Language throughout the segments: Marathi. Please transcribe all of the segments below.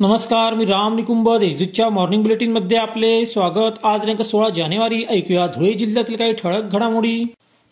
नमस्कार मी राम निकुंभ देशदूतच्या मॉर्निंग बुलेटिनमध्ये आपले स्वागत. आज दिनांक सोळा जानेवारी ऐकूया धुळे जिल्ह्यातील काही ठळक घडामोडी.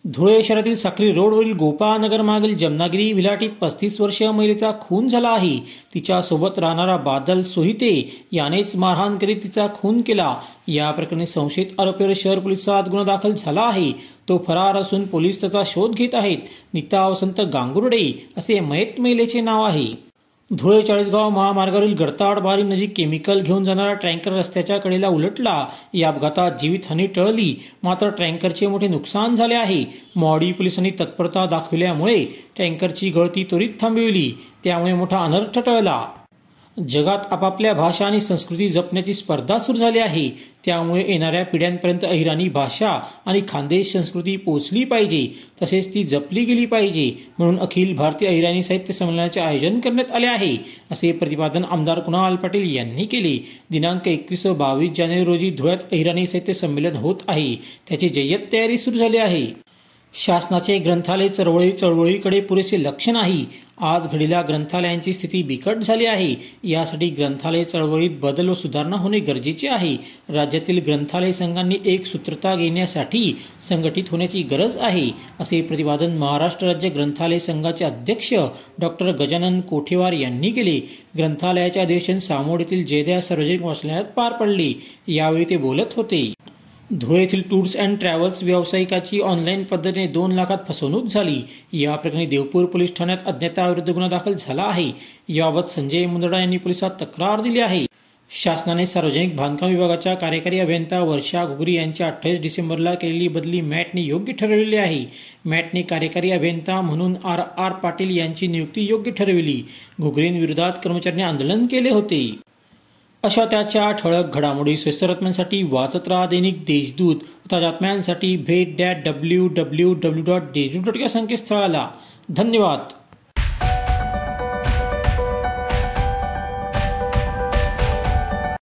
धुळे शहरातील साक्री रोडवरील गोपाळनगर मागील जमनागिरी विलाटीत पस्तीस वर्षीय महिलेचा खून झाला आहे. तिच्या सोबत राहणारा बादल सोहिते यानेच मारहाण करीत तिचा खून केला. या प्रकरणी संशयित आरोपीवर शहर पोलिसात गुन्हा दाखल झाला आहे. तो फरार असून पोलीस त्याचा शोध घेत आहेत. नीता वसंत गांगुर्डे असे मयत महिलेचे नाव आहे. धुळे चाळीसगाव महामार्गावरील गडताड नजीक केमिकल घेऊन जाणारा टँकर रस्त्याच्या कडेला उलटला. या अपघातात जीवितहानी टळली. मात्र टँकरचे मोठे नुकसान झाले आहे. मॉडी पोलिसांनी तत्परता दाखविल्यामुळे टँकरची गळती त्वरित थांबविली. त्यामुळे मोठा अनर्थ टळला. जगात आपापल्या भाषा आणि संस्कृती जपण्याची स्पर्धा सुरू झाली आहे. त्यामुळे येणाऱ्या पिढ्यांपर्यंत अहिराणी भाषा आणि खानदेश संस्कृती पोचली पाहिजे. तसेच ती जपली गेली पाहिजे म्हणून अखिल भारतीय अहिराणी साहित्य संमेलनाचे आयोजन करण्यात आले आहे. असे प्रतिपादन आमदार कुणाल पाटील यांनी केले. दिनांक एकवीस बावीस जानेवारी रोजी धुळ्यात अहिराणी साहित्य संमेलन होत आहे. त्याची जय्यत तयारी सुरू झाली आहे. शासनाचे ग्रंथालय चळवळी चळवळीकडे पुरेसे लक्ष नाही. आज घडीला ग्रंथालयांची स्थिती बिकट झाली आहे. यासाठी ग्रंथालय चळवळीत बदल व सुधारणा होणे गरजेचे आहे. राज्यातील ग्रंथालय संघांनी एक सूत्रता घेण्यासाठी संघटित होण्याची गरज आहे असे प्रतिपादन महाराष्ट्र राज्य ग्रंथालय संघाचे अध्यक्ष डॉक्टर गजानन कोठेवार यांनी केले. ग्रंथालयाचे अधिवेशन सामोड येथील जयदया सार्वजनिक वाचनालयात पार पडले. यावेळी ते बोलत होते. धुळे येथील टूर्स अँड ट्रॅव्हल्स व्यावसायिकाची ऑनलाईन पद्धतीने दोन लाखात फसवणूक झाली. या प्रकरणी देवपूर पोलीस ठाण्यात अज्ञाताविरुद्ध गुन्हा दाखल झाला आहे. याबाबत संजय मुंदडा यांनी पोलिसात तक्रार दिली आहे. शासनाने सार्वजनिक बांधकाम विभागाच्या कार्यकारी अभियंता वर्षा घुगरी यांच्या अठ्ठावीस डिसेंबरला केलेली बदली मॅटने योग्य ठरविली आहे. मॅटने कार्यकारी अभियंता म्हणून आर आर पाटील यांची नियुक्ती योग्य ठरविली. घुगरींविरोधात कर्मचाऱ्यांनी आंदोलन केले होते. अशा त्याच्या ठळक घडामोडी स्वस्तरत्म्यांसाठी वाचत राहा दैनिक देशदूत. ताज्या भेट that W W W dot Deshdoot dot या संकेतस्थळाला. धन्यवाद.